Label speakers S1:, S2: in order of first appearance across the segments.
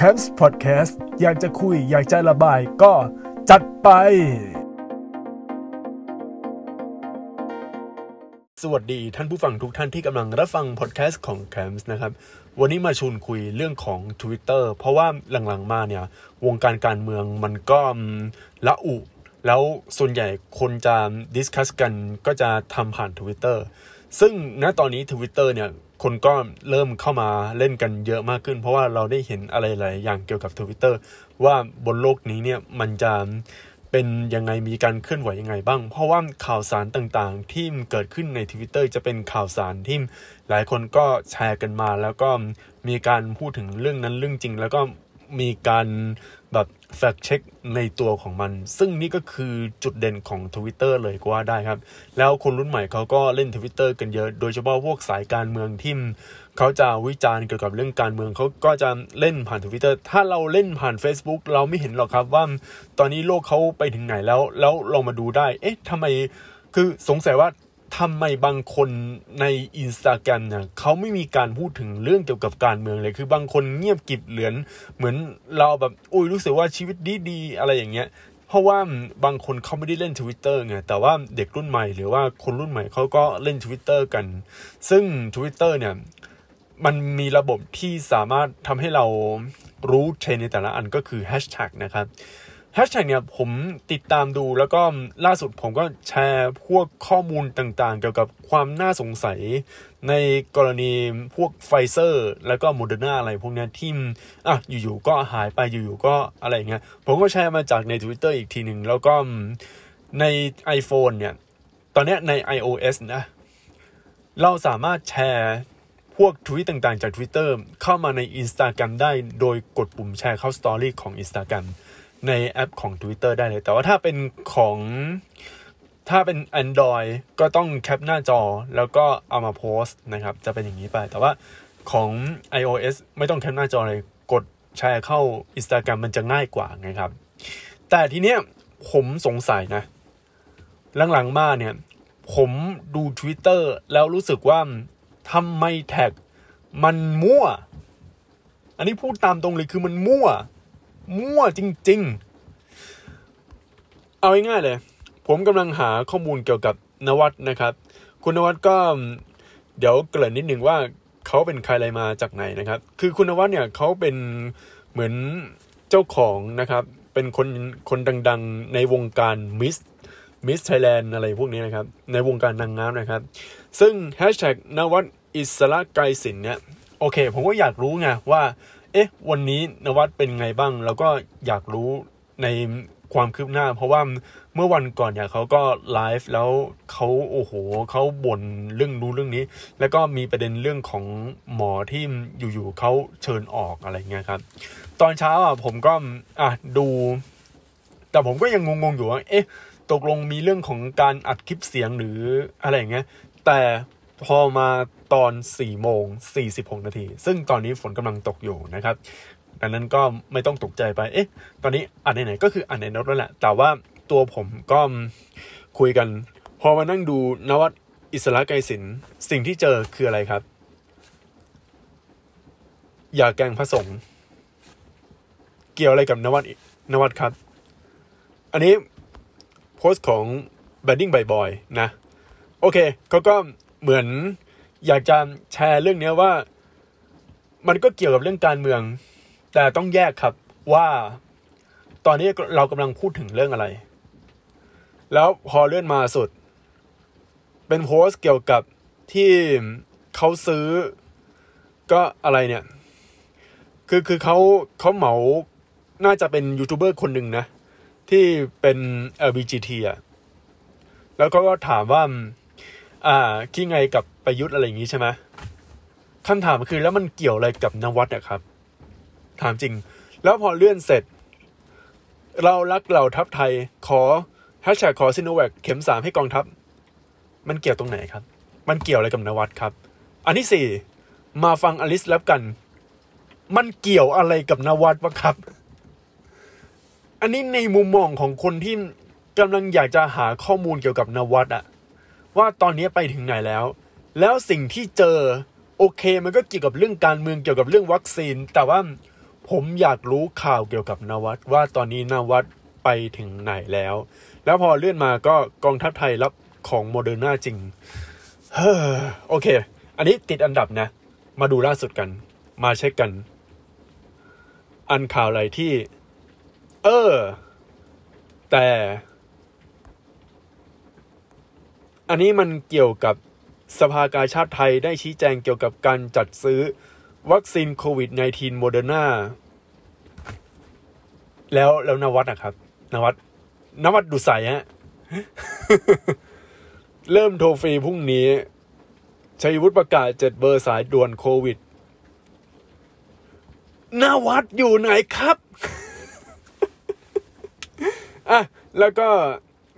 S1: c a m p s Podcast อยากจะคุย อยากจะระบายก็จัดไป
S2: สวัสดีท่านผู้ฟังทุกท่านที่กำลังรับฟังพอดแคสต์ของ c a m p s นะครับ วันนี้มาชวนคุยเรื่องของ Twitter เพราะว่าหลังๆมาเนี่ย วงการการเมืองมันก็ระอุ แล้วส่วนใหญ่คนจะ discuss กันก็จะทำผ่าน Twitter ซึ่งณตอนนี้ Twitter เนี่ย คนก็เริ่มเข้ามาเล่นกันเยอะมากขึ้น เพราะว่าเราได้เห็นอะไรหลายอย่างเกี่ยวกับ Twitter ว่าบนโลกนี้เนี่ยมันจะเป็นยังไงมีการเคลื่อนไหวยังไงบ้าง เพราะว่าข่าวสารต่างๆ ที่เกิดขึ้นใน Twitter จะเป็นข่าวสารที่หลายคนก็แชร์กันมา แล้วก็มีการพูดถึงเรื่องนั้นเรื่องจริง แล้วก็มีการ แบบแฟกเช็คในตัวของมัน ซึ่งนี่ก็คือจุดเด่นของ Twitter เลยก็ว่าได้ครับ แล้วคนรุ่นใหม่เขาก็เล่น Twitter กันเยอะ โดยเฉพาะพวกสายการเมืองที่เขาจะวิจารณ์เกี่ยวกับเรื่องการเมืองเขาก็จะเล่นผ่าน Twitter ถ้าเราเล่นผ่าน Facebook เราไม่เห็นหรอกครับว่าตอนนี้โลกเขาไปถึงไหนแล้ว แล้วลองมาดูได้ เอ๊ะทำไมคือสงสัยว่า ทำไมบางคนในอินสตาแกรมเนี่ยเขาไม่มีการพูดถึงเรื่องเกี่ยวกับการเมืองเลย คือบางคนเงียบกิบเหลือน เหมือนเราแบบอุ้ยรู้สึกว่าชีวิตดีดีอะไรอย่างเงี้ย เพราะว่าบางคนเขาไม่ได้เล่น Twitter ไงแต่ว่าเด็กรุ่นใหม่หรือว่าคนรุ่นใหม่เขาก็เล่น Twitter กัน ซึ่ง Twitter เนี่ยมันมีระบบที่สามารถทำให้เรารู้เทรนในแต่ละอันก็คือแฮชแท็กนะครับ แฮชแท็กเนี่ยผมติดตามดูแล้วก็ล่าสุดผมก็แชร์พวกข้อมูลต่างๆ เกี่ยวกับความน่าสงสัย ในกรณีพวกไฟเซอร์ แล้วก็โมเดอร์นาอะไรพวกนี้ที่อะอยู่ๆก็หายไปอยู่ๆก็อะไรเงี้ยผมก็แชร์มาจากใน Twitter อีกทีหนึ่งแล้วก็ใน iPhone เนี่ย ตอนนี้ใน iOS นะ เราสามารถแชร์พวกทวิตต่างๆจาก Twitter เข้ามาใน Instagram ได้โดยกดปุ่มแชร์เข้า Story ของ Instagram ในแอปของ Twitter ได้เลย แต่ว่าถ้าเป็นของถ้าเป็น Android ก็ต้องแคปหน้าจอแล้วก็เอามาโพสต์นะครับ จะเป็นอย่างนี้ไป แต่ว่าของ iOS ไม่ต้องแคปหน้าจอเลย กดแชร์เข้า Instagram มันจะง่ายกว่าไงครับ แต่ทีเนี้ยผมสงสัยนะ หลังๆมาเนี่ย ผมดู Twitter แล้วรู้สึกว่าทำไมแท็กมันมั่ว อันนี้พูดตามตรงเลยคือมันมั่ว มั่วจริง ๆ เอาง่ายๆเลย ผมกำลังหาข้อมูลเกี่ยวกับนวัดนะครับ คุณนวัดก็เดี๋ยวเกริ่นนิดหนึ่งว่าเขาเป็นใครอะไรมาจากไหนนะครับ คือคุณนวัดเนี่ยเขาเป็นเหมือนเจ้าของนะครับ เป็นคนคนดังๆในวงการมิสมิสไทยแลนด์อะไรพวกนี้นะครับ ในวงการนางงามนะครับ ซึ่งแฮชแท็กนวัดอิสระไกรสินเนี่ย โอเค ผมก็อยากรู้ไงว่า เอ๊ะ วันนี้นวัดเป็นไงบ้าง แล้วก็อยากรู้ในความคืบหน้า เพราะว่าเมื่อวันก่อนเนี่ยเขาก็ไลฟ์แล้วเขาโอ้โหเขาบ่นเรื่องรู้เรื่องนี้ แล้วก็มีประเด็นเรื่องของหมอที่อยู่ๆเขาเชิญออกอะไรเงี้ยครับ ตอนเช้าอะผมก็อะดู แต่ผมก็ยังงงๆอยู่ว่าเอ๊ะ ตกลงมีเรื่องของการอัดคลิปเสียงหรืออะไรเงี้ยแต่ พอมาตอน4โมง46 นาที ซึ่งตอนนี้ฝนกำลังตกอยู่นะครับ ดังนั้นก็ไม่ต้องตกใจไป เอ๊ะ ตอนนี้อ่านไหนๆก็คืออ่านในรถแล้วแหละ แต่ว่าตัวผมก็คุยกัน พอมานั่งดูนวัดอิสระไกรสินสิ่งที่เจอคืออะไรครับอย่าแกงพระสงฆ์เกี่ยวอะไรกับนวัดนวัดครับ อันนี้โพสต์ของ b a d d i n g by Boy นะ โอเคเขาก็ เหมือนอยากจะแชร์เรื่องนี้ว่า มันก็เกี่ยวกับเรื่องการเมือง แต่ต้องแยกครับว่าตอนนี้เรากำลังพูดถึงเรื่องอะไร แล้วพอเลื่อนมาสุด เป็นโพสต์เกี่ยวกับที่เขาซื้อก็อะไรเนี่ย คือคือเขาเขาเหมา น่าจะเป็นยูทูบเบอร์คนหนึ่งนะ ที่เป็น LBGT อะ แล้วก็ถามว่า อ่าคิดไงกับประยุทธ์อะไรอย่างนี้ใช่ไหมคำถามคือแล้วมันเกี่ยวอะไรกับนวัดอะครับ ถามจริง แล้วพอเลื่อนเสร็จ เรารักเหล่าทัพไทยขอแฮชแท็กขอซิโนแวคเข็มสามให้กองทัพ มันเกี่ยวตรงไหนครับ มันเกี่ยวอะไรกับนวัดครับ อันที่สี่มาฟังอลิสแล้วกัน มันเกี่ยวอะไรกับนวัดวะครับ อันนี้ในมุมมองของคนที่กำลังอยากจะหาข้อมูลเกี่ยวกับนวัดอะ ว่าตอนนี้ไปถึงไหนแล้ว แล้วสิ่งที่เจอโอเค มันก็เกี่ยวกับเรื่องการเมืองเกี่ยวกับเรื่องวัคซีน แต่ว่าผมอยากรู้ข่าวเกี่ยวกับนวัดว่าตอนนี้นวัดไปถึงไหนแล้ว แล้วพอเลื่อนมาก็กองทัพไทยรับของโมเดอร์นาจริงเฮ้อโอเค อันนี้ติดอันดับนะ มาดูล่าสุดกัน มาเช็คกัน อันข่าวอะไรที่ เออ แต่ อันนี้มันเกี่ยวกับสภากาชาติไทยได้ชี้แจงเกี่ยวกับการจัดซื้อวัคซีนโควิด -19 โมเดอร์นาแล้วแล้วนวัดนะครับ นวัดนวัดดูใสฮะเริ่มโทรฟรีพรุ่งนี้ชัยวุฒิประกาศเจ็ดเบอร์สายด่วนโควิดนวัดอยู่ไหนครับอะแล้วก็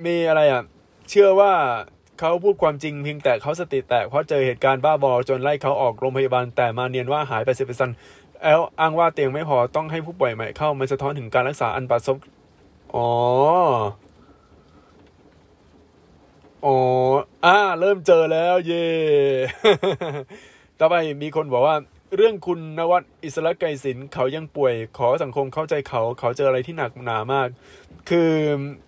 S2: มีอะไรอะ เชื่อว่า เขาพูดความจริงเพียงแต่เขาสติแตกเพราะเจอเหตุการณ์บ้าบอจนไล่เขาออกโรงพยาบาลแต่มาเนียนว่าหายไปสิบเปอร์เซ็นต์แล้วอ้างว่าเตียงไม่พอต้องให้ผู้ป่วยใหม่เข้ามันสะท้อนถึงการรักษาอันประสบอ๋อ อ๋อ อ่า เริ่มเจอแล้ว เย่ต่อไปมีคนบอกว่าเรื่องคุณนวัดอิสระไกรศิลป์เขายังป่วย ขอสังคมเข้าใจเขา เขาเจออะไรที่หนักหนามาก คือ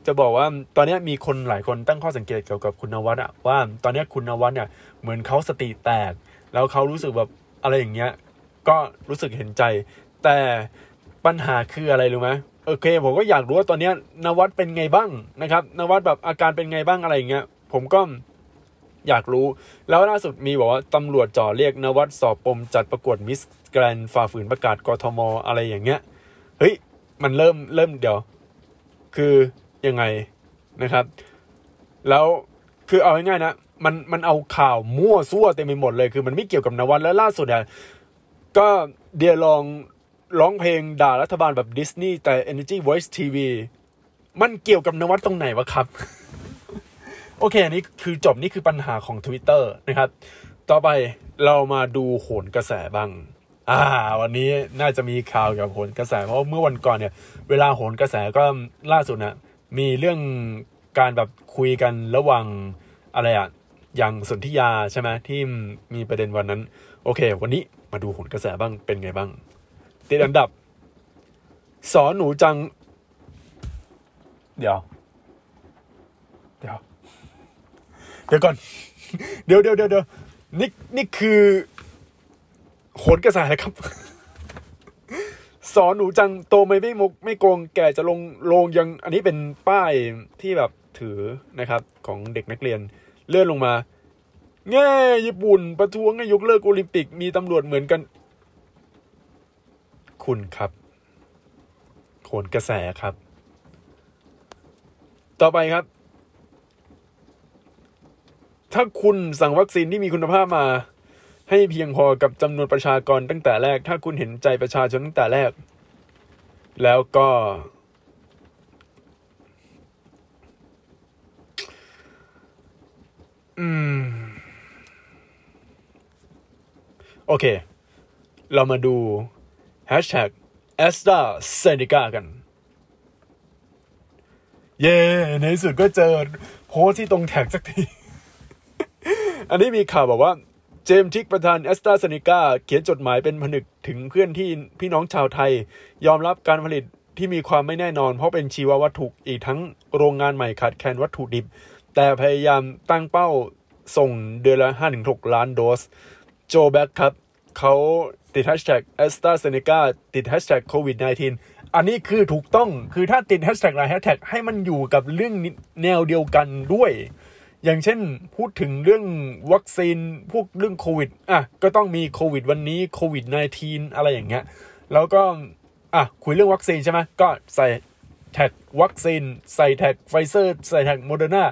S2: จะบอกว่าตอนนี้มีคนหลายคนตั้งข้อสังเกตเกี่ยวกับคุณนวัดอะว่าตอนนี้คุณนวัดเนี่ยเหมือนเขาสติแตก แล้วเขารู้สึกแบบอะไรอย่างเงี้ยก็รู้สึกเห็นใจ แต่ปัญหาคืออะไรรู้ไหมโอเค ผมก็อยากรู้ว่าตอนนี้นวัดเป็นไงบ้างนะครับ นวัดแบบอาการเป็นไงบ้างอะไรอย่างเงี้ยผมก็อยากรู้ แล้วล่าสุดมีบอกว่าตำรวจจ่อเรียกนวัดสอบปมจัดประกวดมิสแกรนฝ่าฝืนประกาศกทมอะไรอย่างเงี้ยเฮ้ยมันเริ่มเริ่มเดี๋ยว คือยังไงนะครับ แล้วคือเอาง่ายๆนะมันมันเอาข่าวมั่วซั่วเต็มไปหมดเลยคือมันไม่เกี่ยวกับนวัดแล้วล่าสุดเนี่ยก็เดียลองร้องเพลงด่ารัฐบาลแบบดิสนีย์แต่ Energy Voice TV มันเกี่ยวกับนวัดตรงไหนวะครับ โอเค อันนี้คือจบนี่คือปัญหาของ Twitter นะครับ ต่อไปเรามาดูโหนกระแสบ้าง อ่า วันนี้น่าจะมีข่าวเกี่ยวกับโหนกระแส เพราะเมื่อวันก่อนเนี่ย เวลาโหนกระแสก็ล่าสุดนะมีเรื่องการแบบคุยกันระหว่างอะไรอะอย่างสนธิยาใช่ไหมที่มีประเด็นวันนั้น โอเค วันนี้มาดูโหนกระแสบ้างเป็นไงบ้างติดอันดับ สอนหนูจัง เดี๋ยว เดี๋ยว เดี๋ยวก่อน เดี๋ยวเดี๋ยวเดี๋ยวเดี๋ยวนี่นี่คือ โหนกระแสนะครับ สอนหนูจังโตไม่ไม่มกไม่โกงแก่จะลงลงยัง อันนี้เป็นป้ายที่แบบถือนะครับ ของเด็กนักเรียนเลื่อนลงมา แง่ญี่ปุ่น ประท้วงให้ยกเลิกโอลิมปิกมีตำรวจเหมือนกัน คุณครับโหนกระแสครับ ต่อไปครับ ถ้าคุณสั่งวัคซีนที่มีคุณภาพมา ให้เพียงพอกับจำนวนประชากรตั้งแต่แรก ถ้าคุณเห็นใจประชาชนตั้งแต่แรก แล้วก็ อืม โอเค เรามาดู Hashtag a s t r a z e ซ e c a กัน เย้ ในสุดก็เจอโพสที่ตรงแท็กสักที อันนี้มีข่าวบอกว่า จมส์ทิกประธานแอสตราเซเนกาเขียนจดหมายเป็นผนึกถึงเพื่อนที่พี่น้องชาวไทย ยอมรับการผลิตที่มีความไม่แน่นอน เพราะเป็นชีววัตถุอีกทั้งโรงงานใหม่ขาดแคลนวัตถุดิบ แต่พยายามตั้งเป้าส่งเดือนละ 5-6 ล้านโดส โจแบ็กครับ เขาติดแฮชแท็กแอสตราเซเนกาติดแฮชแท็กโควิด -19 อันนี้คือถูกต้องคือถ้าติดแฮชแท็กหลายแฮชแท็กให้มันอยู่กับเรื่องแนวเดียวกันด้วย อย่างเช่นพูดถึงเรื่องวัคซีนพวกเรื่องโควิดอะก็ต้องมีโควิดวันนี้โควิด -19 อะไรอย่างเงี้ยแล้วก็อะคุยเรื่องวัคซีนใช่ไหมก็ใส่แท็กวัคซีนใส่แท็กไฟเซอร์ใส่แท็กโมเดอร์นา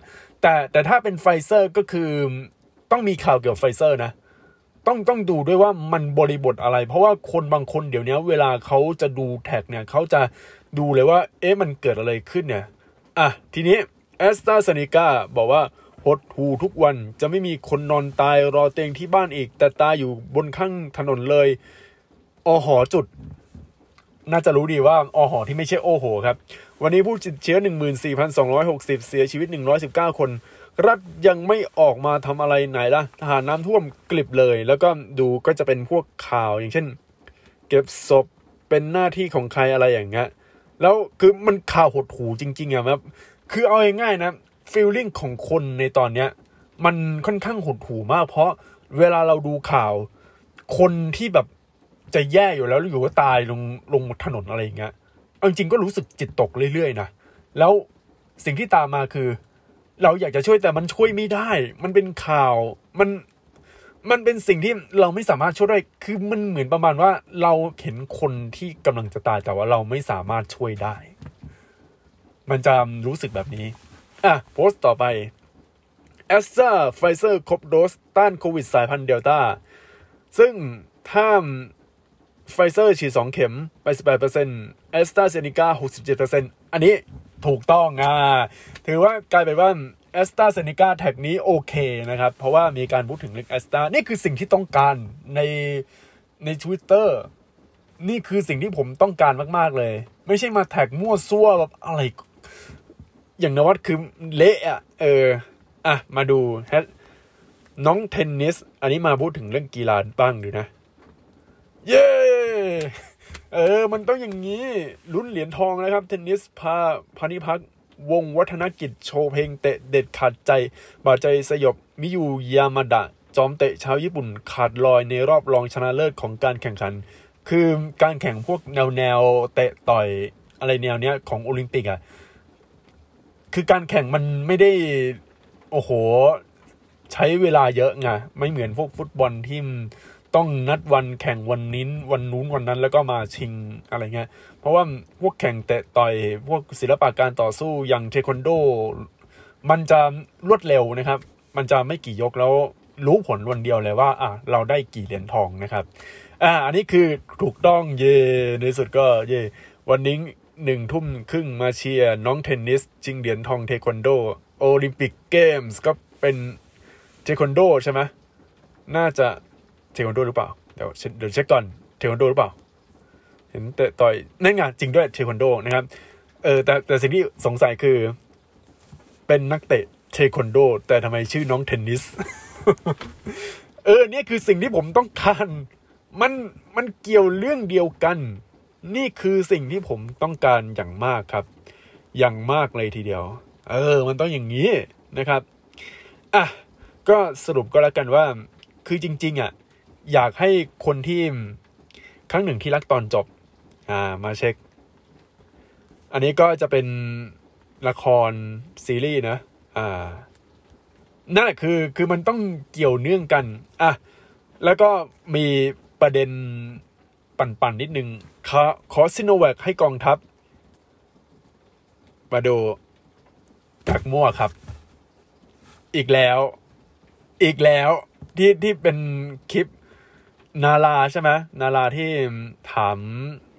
S2: แต่แต่ถ้าเป็นไฟเซอร์ก็คือต้องมีข่าวเกี่ยวกับไฟเซอร์นะ ต้องต้องดูด้วยว่ามันบริบทอะไร เพราะว่าคนบางคนเดี๋ยวนี้เวลาเขาจะดูแท็กเนี่ยเขาจะดูเลยว่า เอ๊ะมันเกิดอะไรขึ้นเนี่ย อะ ทีนี้แอสตราเซเนกาบอกว่า หดหูทุกวันจะไม่มีคนนอนตายรอเตียงที่บ้านอีก แต่ตายอยู่บนข้างถนนเลยอหอจุด น่าจะรู้ดีว่าอหอที่ไม่ใช่โอโหครับ วันนี้ผู้ติดเชื้อ 14,260 เสียชีวิต 119 คน รัฐยังไม่ออกมาทำอะไรไหนล่ะทหารน้ำท่วมกลิบเลย แล้วก็ดูก็จะเป็นพวกข่าวอย่างเช่น เก็บศพเป็นหน้าที่ของใครอะไรอย่างเงี้ยแล้วคือมันข่าวหดหูจริงๆอะครับ คือเอาง่ายๆนะ ฟีลลิ่งของคนในตอนเนี้ย มันค่อนข้างหดหู่มาก เพราะเวลาเราดูข่าว คนที่แบบจะแย่อยู่แล้วอยู่ก็ตายลงลงถนนอะไรอย่างเงี้ยเอาจริงก็รู้สึกจิตตกเรื่อยๆนะแล้วสิ่งที่ตามมาคือ เราอยากจะช่วยแต่มันช่วยไม่ได้ มันเป็นข่าวมันมันเป็นสิ่งที่เราไม่สามารถช่วยได้ คือมันเหมือนประมาณว่าเราเห็นคนที่กำลังจะตายแต่ว่าเราไม่สามารถช่วยได้ มันจะรู้สึกแบบนี้ อะโพสต์ต่อไปแอสตราไฟเซอร์ครบโดสต้านโควิดสายพันธุ์เดลต้า ซึ่งถ้าไฟเซอร์ฉีดสองเข็มไป18%แอสตราเซเนกา67%อันนี้ถูกต้องอ่าถือว่ากลายเป็นว่าแอสตราเซเนกาแท็กนี้โอเคนะครับ เพราะว่ามีการพูดถึงเรื่องแอสตรานี่คือสิ่งที่ต้องการในใน Twitter นี่คือสิ่งที่ผมต้องการมาก ๆ เลย ไม่ใช่มาแท็กมั่วซั่วแบบอะไร อย่างนวัดคือเละอะเอออะมาดูแฮน้องเทนนิส อันนี้มาพูดถึงเรื่องกีฬาบ้างดูนะ เย้เออ มันต้องอย่างนี้ลุ้นเหรียญทองนะครับ เทนนิสพาพานิพักวงวัฒนกิจโชว์เพลงเตะเด็ดขาดใจ บาดใจสยบมิยูยามาดะ จอมเตะชาวญี่ปุ่นขาดลอยในรอบรองชนะเลิศของการแข่งขัน คือการแข่งพวกแนวแนวเตะต่อยอะไรแนวเนี้ยของโอลิมปิกอะ คือการแข่งมันไม่ได้ โอ้โห ใช้เวลาเยอะไงไม่เหมือนพวกฟุตบอลที่ต้องนัดวันแข่งวันนี้วันนู้นวันนั้นแล้วก็มาชิงอะไรเงี้ย เพราะว่าพวกแข่งเตะต่อยพวกศิลปะการต่อสู้อย่างเทควันโด มันจะรวดเร็วนะครับ มันจะไม่กี่ยกแล้วรู้ผลวันเดียวเลยว่า อะ เราได้กี่เหรียญทองนะครับ อ่า อันนี้คือถูกต้องเย่ในสุดก็เย่วันนี้ หนึ่งทุ่มครึ่งมาเชียร์น้องเทนนิสชิงเหรียญทองเทควันโด โอลิมปิกเกมส์ก็เป็นเทควันโดใช่ไหมน่าจะเทควันโดหรือเปล่า เดี๋ยวเดี๋ยวเช็คก่อนเทควันโดหรือเปล่า เห็นแต่ต่อยนั่นไงจริงด้วยเทควันโดนะครับ เออแต่แต่สิ่งที่สงสัยคือ เป็นนักเตะเทควันโด แต่ทำไมชื่อน้องเทนนิส เออเนี่ยคือสิ่งที่ผมต้องการ มันมันเกี่ยวเรื่องเดียวกัน นี่คือสิ่งที่ผมต้องการอย่างมากครับ อย่างมากเลยทีเดียว เออ มันต้องอย่างนี้นะครับ อะ ก็สรุปก็แล้วกันว่า คือจริง ๆอะ อยากให้คนที่ครั้งหนึ่งที่รักตอนจบ อ่า มาเช็ค อันนี้ก็จะเป็นละครซีรีส์นะ อ่า นั่นแหละคือ คือมันต้องเกี่ยวเนื่องกัน อะ แล้วก็มีประเด็น ปั่นๆนิดนึงขอขอซิโนแวคให้กองทัพ มาดูทักมั่วครับ อีกแล้ว อีกแล้วที่ที่เป็นคลิปนาราใช่ไหมนาราที่ถาม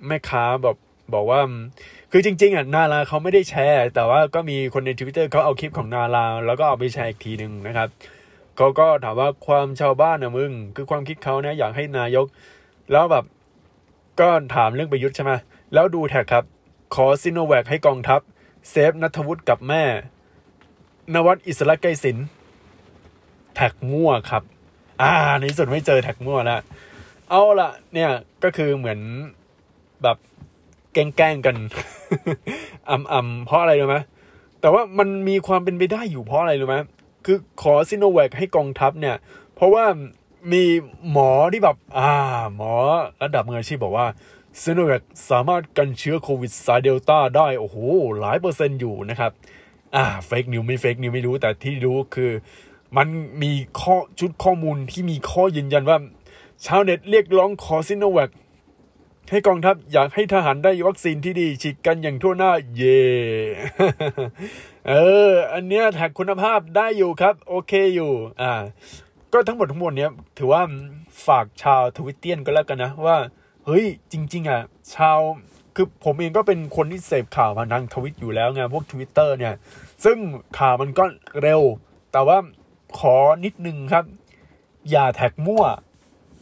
S2: แม่ค้าแบบบอกว่า คือจริง ๆ อะ นาราเขาไม่ได้แชร์ แต่ว่าก็มีคนในทวิตเตอร์เขาเอาคลิปของนารา แล้วก็เอาไปแชร์อีกทีหนึ่งนะครับเขาก็ถามว่าความชาวบ้านนะมึง คือความคิดเขาเนี่ยอยากให้นายก แล้วแบบ ก็ถามเรื่องประยุทธ์ใช่ไหมแล้วดูแท็กครับ ขอซิโนแวคให้กองทัพ เซฟนัทวุฒิกับแม่ นวัดอิสระไกรสินแท็กมั่วครับ อ่า ในที่สุดไม่เจอแท็กมั่วแล้วเอาละเนี่ยก็คือเหมือนแบบแกล้งกันอ่ำๆเพราะอะไรรู้ไหมแต่ว่ามันมีความเป็นไปได้อยู่เพราะอะไรรู้ไหมคือขอซิโนแวคให้กองทัพเนี่ย เพราะว่า มีหมอที่แบบ อ่า หมอระดับมืออาชีพบอกว่าซิโนแวคสามารถกันเชื้อโควิดสายเดลต้าได้ โอ้โห หลายเปอร์เซ็นต์อยู่นะครับ อ่า fake news ไม่ fake news ไม่รู้แต่ที่รู้คือมันมีข้อชุดข้อมูลที่มีข้อยืนยันว่า ชาวเน็ตเรียกร้องขอซิโนแวคให้กองทัพอยากให้ทหารได้วัคซีนที่ดีฉีดกันอย่างทั่วหน้า เย่เออ อันเนี้ยแท็กคุณภาพได้อยู่ครับ โอเคอยู่ อ่า ก็ทั้งหมดทั้งมวลเนี้ยถือว่าฝากชาวทวิตเตียนก็แล้วกันนะว่าเฮ้ยจริง ๆ อะ ชาวคือผมเองก็เป็นคนที่เสพข่าวมาทางทวิตอยู่แล้วไงพวกทวิตเตอร์เนี่ย ซึ่งข่าวมันก็เร็ว แต่ว่าขอนิดนึงครับ อย่าแท็กมั่ว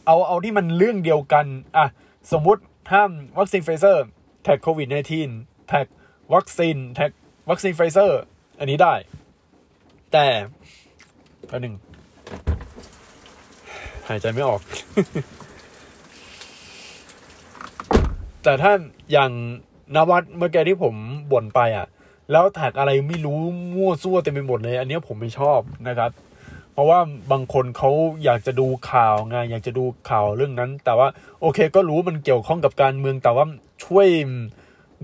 S2: เอาเอาที่มันเรื่องเดียวกันอะสมมุติถ้าวัคซีนไฟเซอร์แท็กโควิด -19 แท็กวัคซีนแท็กวัคซีนไฟเซอร์อันนี้ได้ แต่อันหนึ่ง หายใจไม่ออก แต่ถ้าอย่างนวัดเมื่อกี้ที่ผมบ่นไปอะ แล้วแท็กอะไรไม่รู้มั่วซั่วเต็มไปหมดเลย อันนี้ผมไม่ชอบนะครับ เพราะว่าบางคนเขาอยากจะดูข่าวไงอยากจะดูข่าวเรื่องนั้น แต่ว่าโอเคก็รู้มันเกี่ยวข้องกับการเมืองแต่ว่าช่วย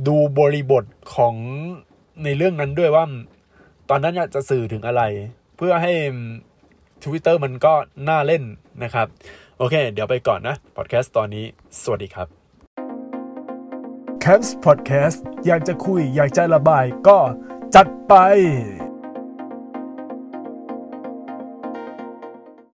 S2: ดูบริบทของในเรื่องนั้นด้วยว่า ตอนนั้นจะสื่อถึงอะไร เพื่อให้ Twitter มันก็น่าเล่นนะครับ โอเค เดี๋ยวไปก่อนนะ พอดแคสต์ตอนนี้ สวัสดีครับ
S1: Camps Podcast อยากจะคุยอยากจะระบายก็จัดไป